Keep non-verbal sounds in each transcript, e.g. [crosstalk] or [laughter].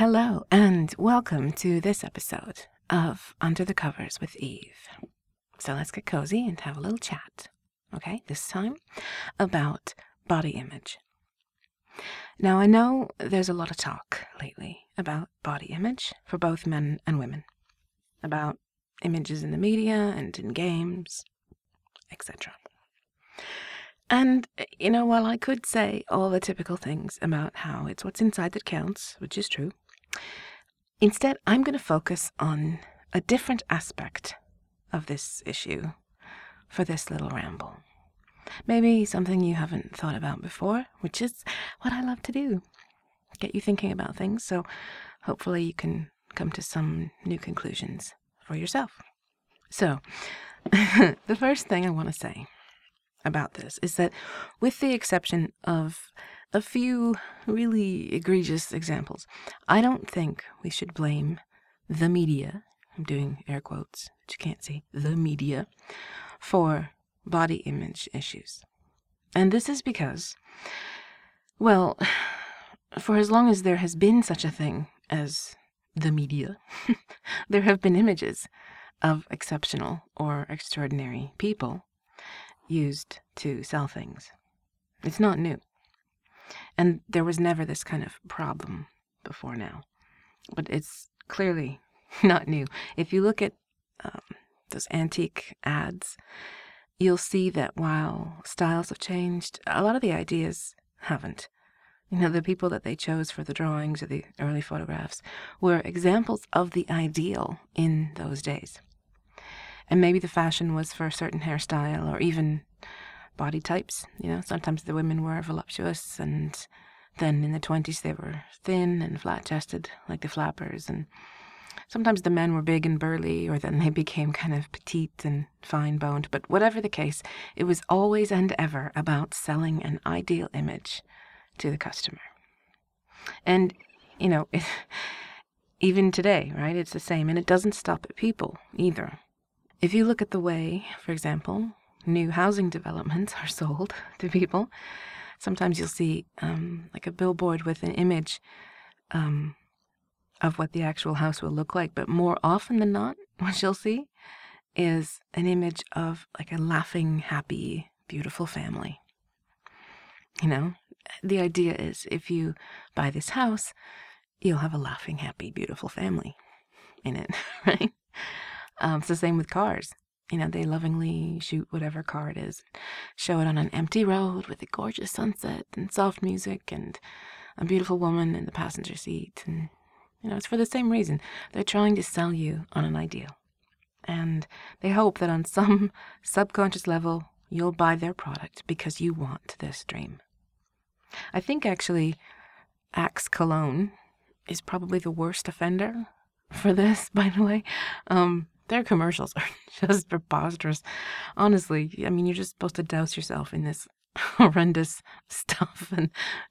Hello, and welcome to this episode of Under the Covers with Eve. So let's get cozy and have a little chat, okay? This time about body image. Now, I know there's a lot of talk lately about body image for both men and women, about images in the media and in games, etc. And, you know, while I could say all the typical things about how it's what's inside that counts, which is true, instead I'm going to focus on a different aspect of this issue for this little ramble. Maybe something you haven't thought about before, which is what I love to do. Get you thinking about things, so hopefully you can come to some new conclusions for yourself. So, [laughs] the first thing I want to say about this is that, with the exception of a few really egregious examples, I don't think we should blame the media. I'm doing air quotes, but you can't see the media for body image issues. And this is because, well, for as long as there has been such a thing as the media, [laughs] there have been images of exceptional or extraordinary people used to sell things. It's not new. And there was never this kind of problem before now. But it's clearly [laughs] not new. If you look at um, those antique ads, you'll see that while styles have changed, a lot of the ideas haven't. You know, the people that they chose for the drawings or the early photographs were examples of the ideal in those days. And maybe the fashion was for a certain hairstyle or even body types. You know, sometimes the women were voluptuous, and then in the 20s they were thin and flat chested, like the flappers. And sometimes the men were big and burly, or then they became kind of petite and fine boned. But whatever the case, it was always and ever about selling an ideal image to the customer. And, you know, it, [laughs] even today, right, it's the same. And it doesn't stop at people either. If you look at the way, for example, new housing developments are [laughs] sold to people, sometimes you'll see um, like a billboard with an image um, of what the actual house will look like. But more often than not, [laughs] what you'll see is an image of like a laughing, happy, beautiful family. You know, the idea is if you buy this house, you'll have a laughing, happy, beautiful family in it, [laughs] right? Um, it's the same with cars. You know, they lovingly shoot whatever car it is, show it on an empty road with a gorgeous sunset and soft music and a beautiful woman in the passenger seat. And, you know, it's for the same reason. They're trying to sell you on an ideal. And they hope that on some [laughs] subconscious level, you'll buy their product because you want this dream. I think actually, Axe Cologne is probably the worst offender [laughs] for this, by the way. Um, their commercials are [laughs] just preposterous. Honestly, I mean, you're just supposed to douse yourself in this [laughs] horrendous stuff, and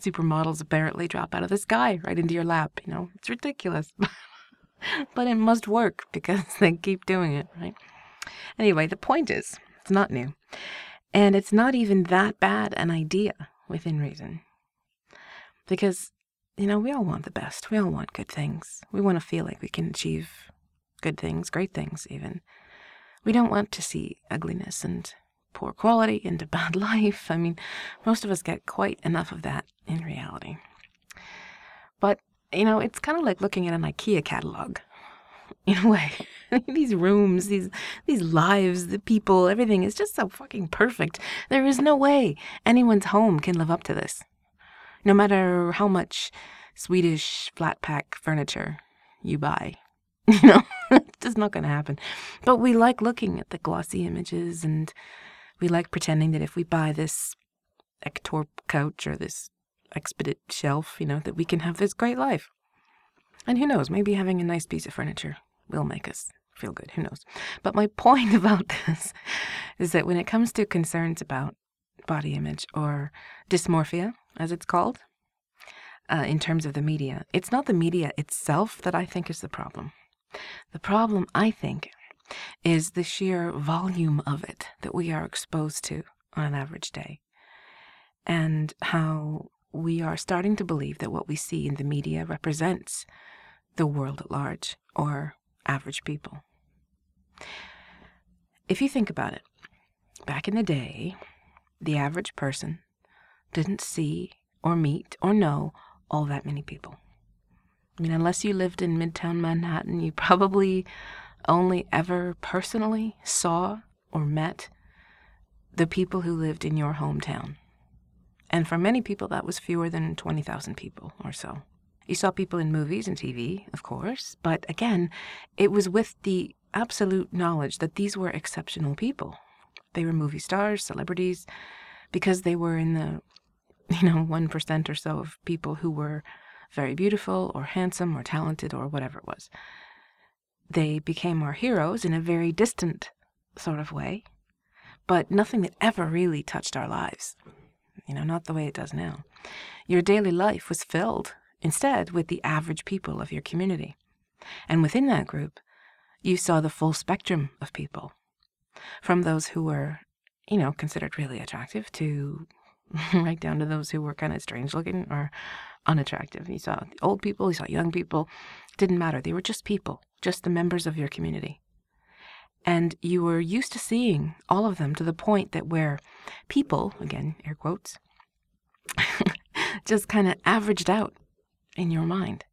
supermodels apparently drop out of the sky right into your lap. You know, it's ridiculous. [laughs] but it must work because they keep doing it, right? Anyway, the point is, it's not new. And it's not even that bad an idea within reason. Because, you know, we all want the best. We all want good things. We want to feel like we can achieve good things, great things, even. We don't want to see ugliness and poor quality a [laughs] bad life. I mean, most of us get quite enough of that in reality. But, you know, it's kind of like looking at an IKEA catalog. [laughs] In a way, [laughs] these rooms, these these lives, the people, everything is just so fucking perfect. There is no way anyone's home can live up to this. No matter how much Swedish flat pack furniture you buy. [laughs] You know, it's just not going to happen. But we like looking at the glossy images and we like pretending that if we buy this Ektorp couch or this Expedit shelf, you know, that we can have this great life. And who knows, maybe having a nice piece of furniture will make us feel good. Who knows? But my [laughs] point about this is that when it comes to concerns about body image or dysmorphia, as it's called, uh, in terms of the media, it's not the media itself that I think is the problem. The problem, I think, is the sheer volume of it that we are exposed to on an average day, and how we are starting to believe that what we see in the media represents the world at large or average people. If you think about it, back in the day, the average person didn't see or meet or know all that many people. I mean, unless you lived in Midtown Manhattan, you probably only ever personally saw or met the people who lived in your hometown. And for many people, that was fewer than 20,000 people or so. You saw people in movies and TV, of course, but again, it was with the absolute knowledge that these were exceptional people. They were movie stars, celebrities, because they were in the, [laughs] you know, 1% or so of people who were very beautiful or handsome or talented or whatever it was. They became our heroes in a very distant sort of way, but nothing that ever really touched our lives. You know, not the way it does now. Your daily life was filled instead with the average people of your community. And within that group, you saw the full spectrum of people from those who were, you know, considered really attractive to [laughs] right down to those who were kind of strange looking or unattractive. You saw old people, you saw young people. Didn't matter. They were just people, just the members of your community. And you were used to seeing all of them to the point that where people, again, air quotes, [laughs] just kind of averaged out in your mind.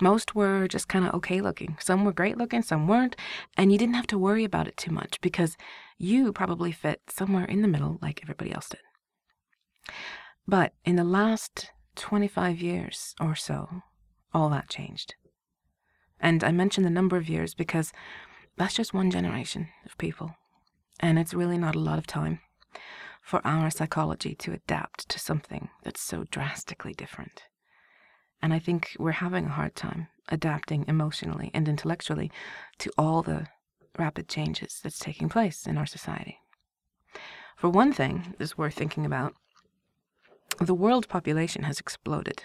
Most were just kind of okay looking. Some were great looking, some weren't, and you didn't have to worry about it too much because you probably fit somewhere in the middle like everybody else did. But in the last 25 years or so, all that changed. And I mention the number of years because that's just one generation of people, and it's really not a lot of time for our psychology to adapt to something that's so drastically different. And I think we're having a hard time adapting emotionally and intellectually to all the rapid changes that's taking place in our society. For one thing, is worth thinking about the world population has exploded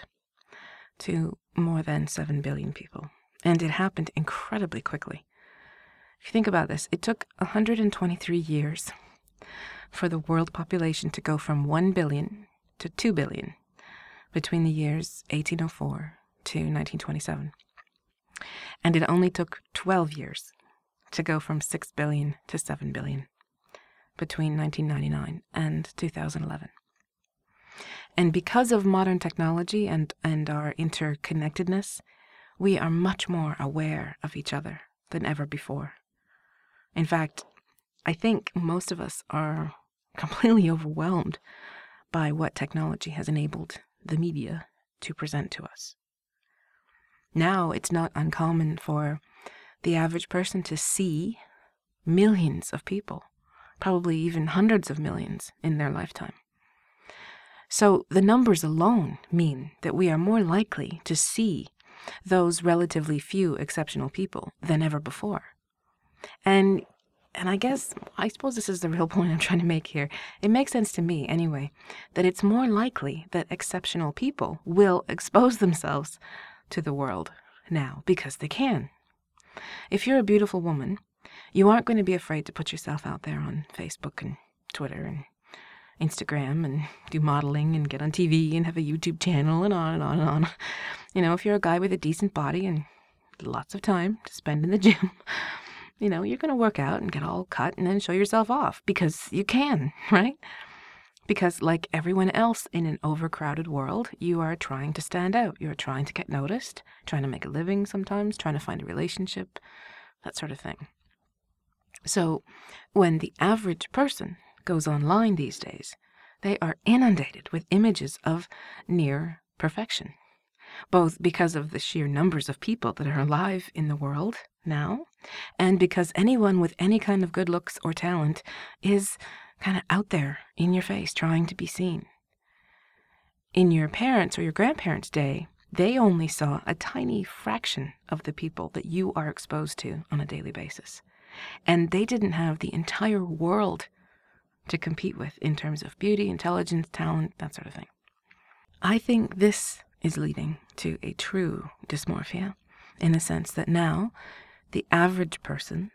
to more than 7 billion people, and it happened incredibly quickly. If you think about this, it took 123 years for the world population to go from 1 billion to 2 billion between the years 1804 to 1927. And it only took 12 years to go from 6 billion to 7 billion between 1999 and 2011. And because of modern technology and, and our interconnectedness, we are much more aware of each other than ever before. In fact, I think most of us are [laughs] completely overwhelmed by what technology has enabled the media to present to us. Now it's not uncommon for the average person to see millions of people, probably even hundreds of millions in their lifetime. So the numbers alone mean that we are more likely to see those relatively few exceptional people than ever before. And and I guess, I suppose this is the real [laughs] point I'm trying to make here. It makes sense to me, anyway, that it's more likely that exceptional people will expose themselves to the world now because they can. If you're a beautiful woman, you aren't going to be afraid to put yourself out there on Facebook and Twitter and Instagram and do modeling and get on TV and have a YouTube channel and on and on and on. [laughs] You know, if you're a guy with a decent body and lots of time to spend in the [laughs] gym, you know, you're going to work out and get all cut and then show yourself off because you can, [laughs] right? Because, like everyone else in an overcrowded world, you are trying to stand out. You're trying to get noticed, trying to make a living sometimes, trying to find a relationship, that sort of thing. So, when the average person goes online these days, they are inundated with images of near perfection, both because of the sheer numbers of people that are alive in the world now, and because anyone with any kind of good looks or talent is kind of out there in your face trying to be seen. In your parents' or your grandparents' day, they only saw a tiny fraction of the people that you are exposed to on a daily basis. And they didn't have the entire world to compete with in terms of beauty, intelligence, talent, that sort of thing. I think this is leading to a true dysmorphia in the sense that now the average person,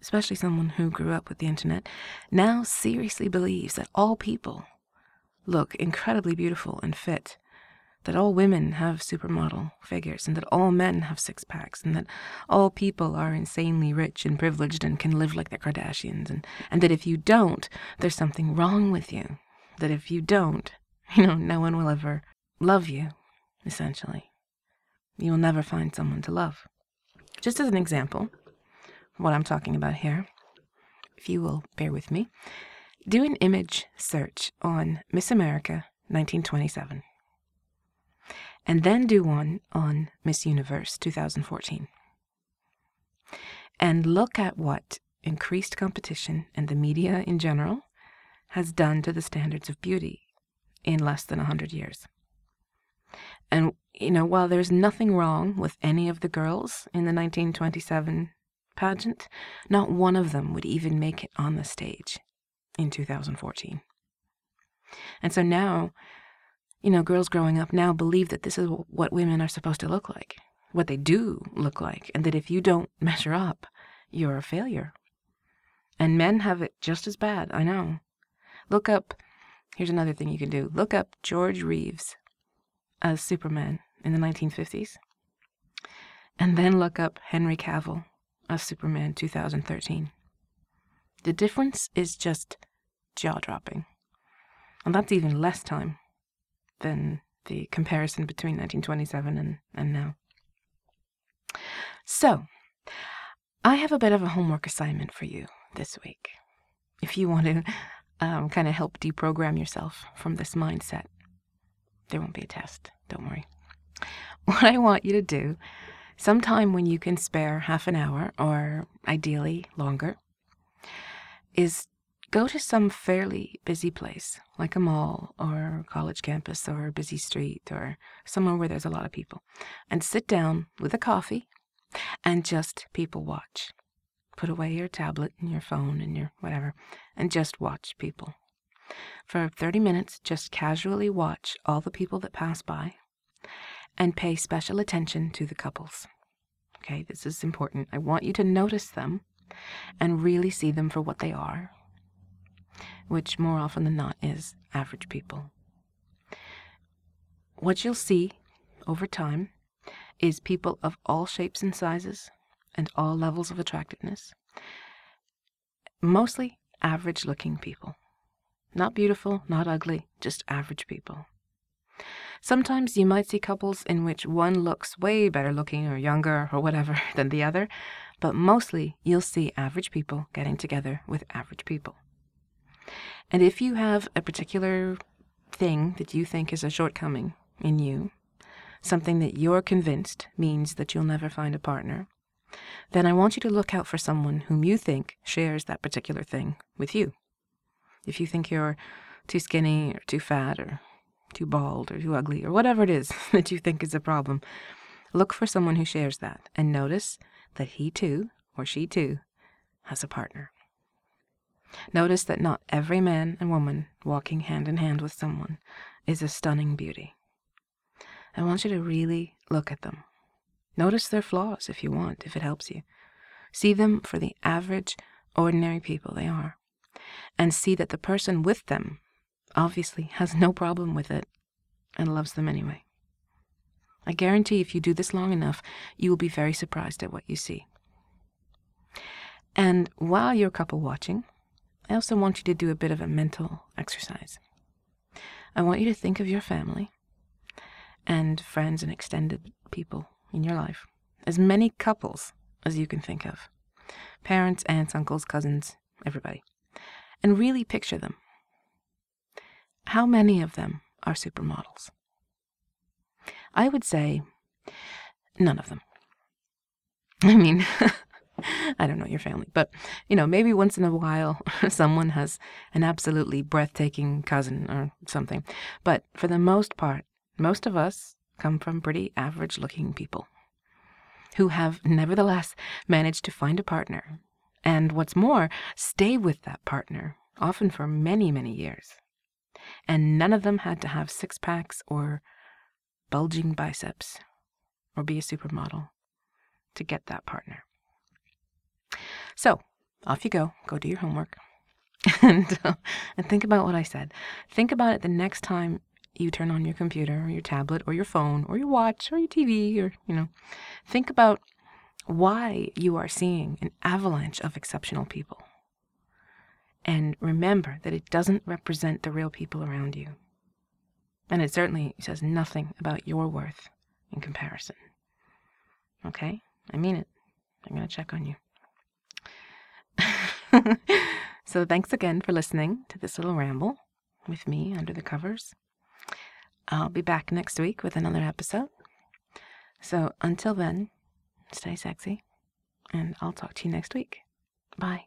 especially someone who grew up with the internet, now seriously believes that all people look incredibly beautiful and fit that all women have supermodel figures and that all men have six packs and that all people are insanely rich and privileged and can live like the Kardashians and, and that if you don't, there's something wrong with you. That if you don't, [laughs] you know, no one will ever love you, essentially. You will never find someone to love. Just as an example, what I'm talking about here, if you will bear with me, do an image search on Miss America 1927 and then do one on Miss Universe 2014. And look at what increased competition and the media in general has done to the standards of beauty in less than 100 years. And, you know, while there's nothing wrong with any of the girls in the 1927 pageant, not one of them would even make it on the stage in 2014. And so now you know, girls growing up now believe that this is what women are supposed to look like, what they do look like, and that if you don't [laughs] measure up, you're a failure. And men have it just as bad, I know. Look up, here's another thing you can do look up George Reeves as Superman in the 1950s, and then look up Henry Cavill as Superman 2013. The difference is just jaw dropping. And that's even less time than the comparison between 1927 and, and now. So, I have a bit of a homework assignment for you this week. If you want to um, kind of help deprogram yourself from this mindset, there won't be a test, don't worry. [laughs] What I want you to do, sometime when you can spare half an hour, or ideally longer, is go to some fairly busy place, like a mall or college campus or a busy street or somewhere where there's a lot of people, and sit down with a coffee and just people watch. Put away your tablet and your phone and your whatever, and just watch people. For 30 minutes, just casually watch all the people that pass by and pay special attention to the couples. Okay, this is important. I want you to notice them and really see them for what they are which more often than not is average people. What you'll see over time is people of all shapes and sizes and all levels of attractiveness, mostly average looking people. Not beautiful, not ugly, just average people. Sometimes you might see couples in which one looks way better looking or younger or whatever [laughs] than the other, but mostly you'll see average people getting together with average people. And if you have a particular thing that you think is a shortcoming in you, something that you're convinced means that you'll never find a partner, then I want you to look out for someone whom you think shares that particular thing with you. If you think you're too skinny or too fat or too bald or too ugly or whatever it is [laughs] that you think is a problem, look for someone who shares that and notice that he too, or she too, has a partner. Notice that not every man and woman walking hand in hand with someone is a stunning beauty. I want you to really look at them. Notice their flaws if you want, if it helps you. See them for the average, ordinary people they are. And see that the person with them obviously has no problem with it and loves them anyway. I guarantee if you do this long enough, you will be very surprised at what you see. And while you're couple watching, I also want you to do a bit of a mental exercise. I want you to think of your family and friends and extended people in your life, as many couples as you can think of parents, aunts, uncles, cousins, everybody, and really picture them. How many of them are supermodels? I would say none of them. [laughs] I mean, [laughs] [laughs] I don't know your family, but you know, maybe once in a while [laughs] someone has an absolutely breathtaking cousin or something. But for the most part, most of us come from pretty average looking people who have nevertheless managed to find a partner. And what's more, stay with that partner, often for many, many years. And none of them had to have six packs or bulging biceps or be a supermodel to get that partner. So off you go. Go do your homework. [laughs] and, uh, and think about what I said. Think about it the next time you turn on your computer or your tablet or your phone or your watch or your TV or, you know, think about why you are seeing an avalanche of exceptional people. And remember that it doesn't represent the real people around you. And it certainly says nothing about your worth in comparison. Okay? I mean it. I'm going to check on you. [laughs] so thanks again for listening to this little ramble with me under the covers. I'll be back next week with another episode. So until then, stay sexy, and I'll talk to you next week. Bye.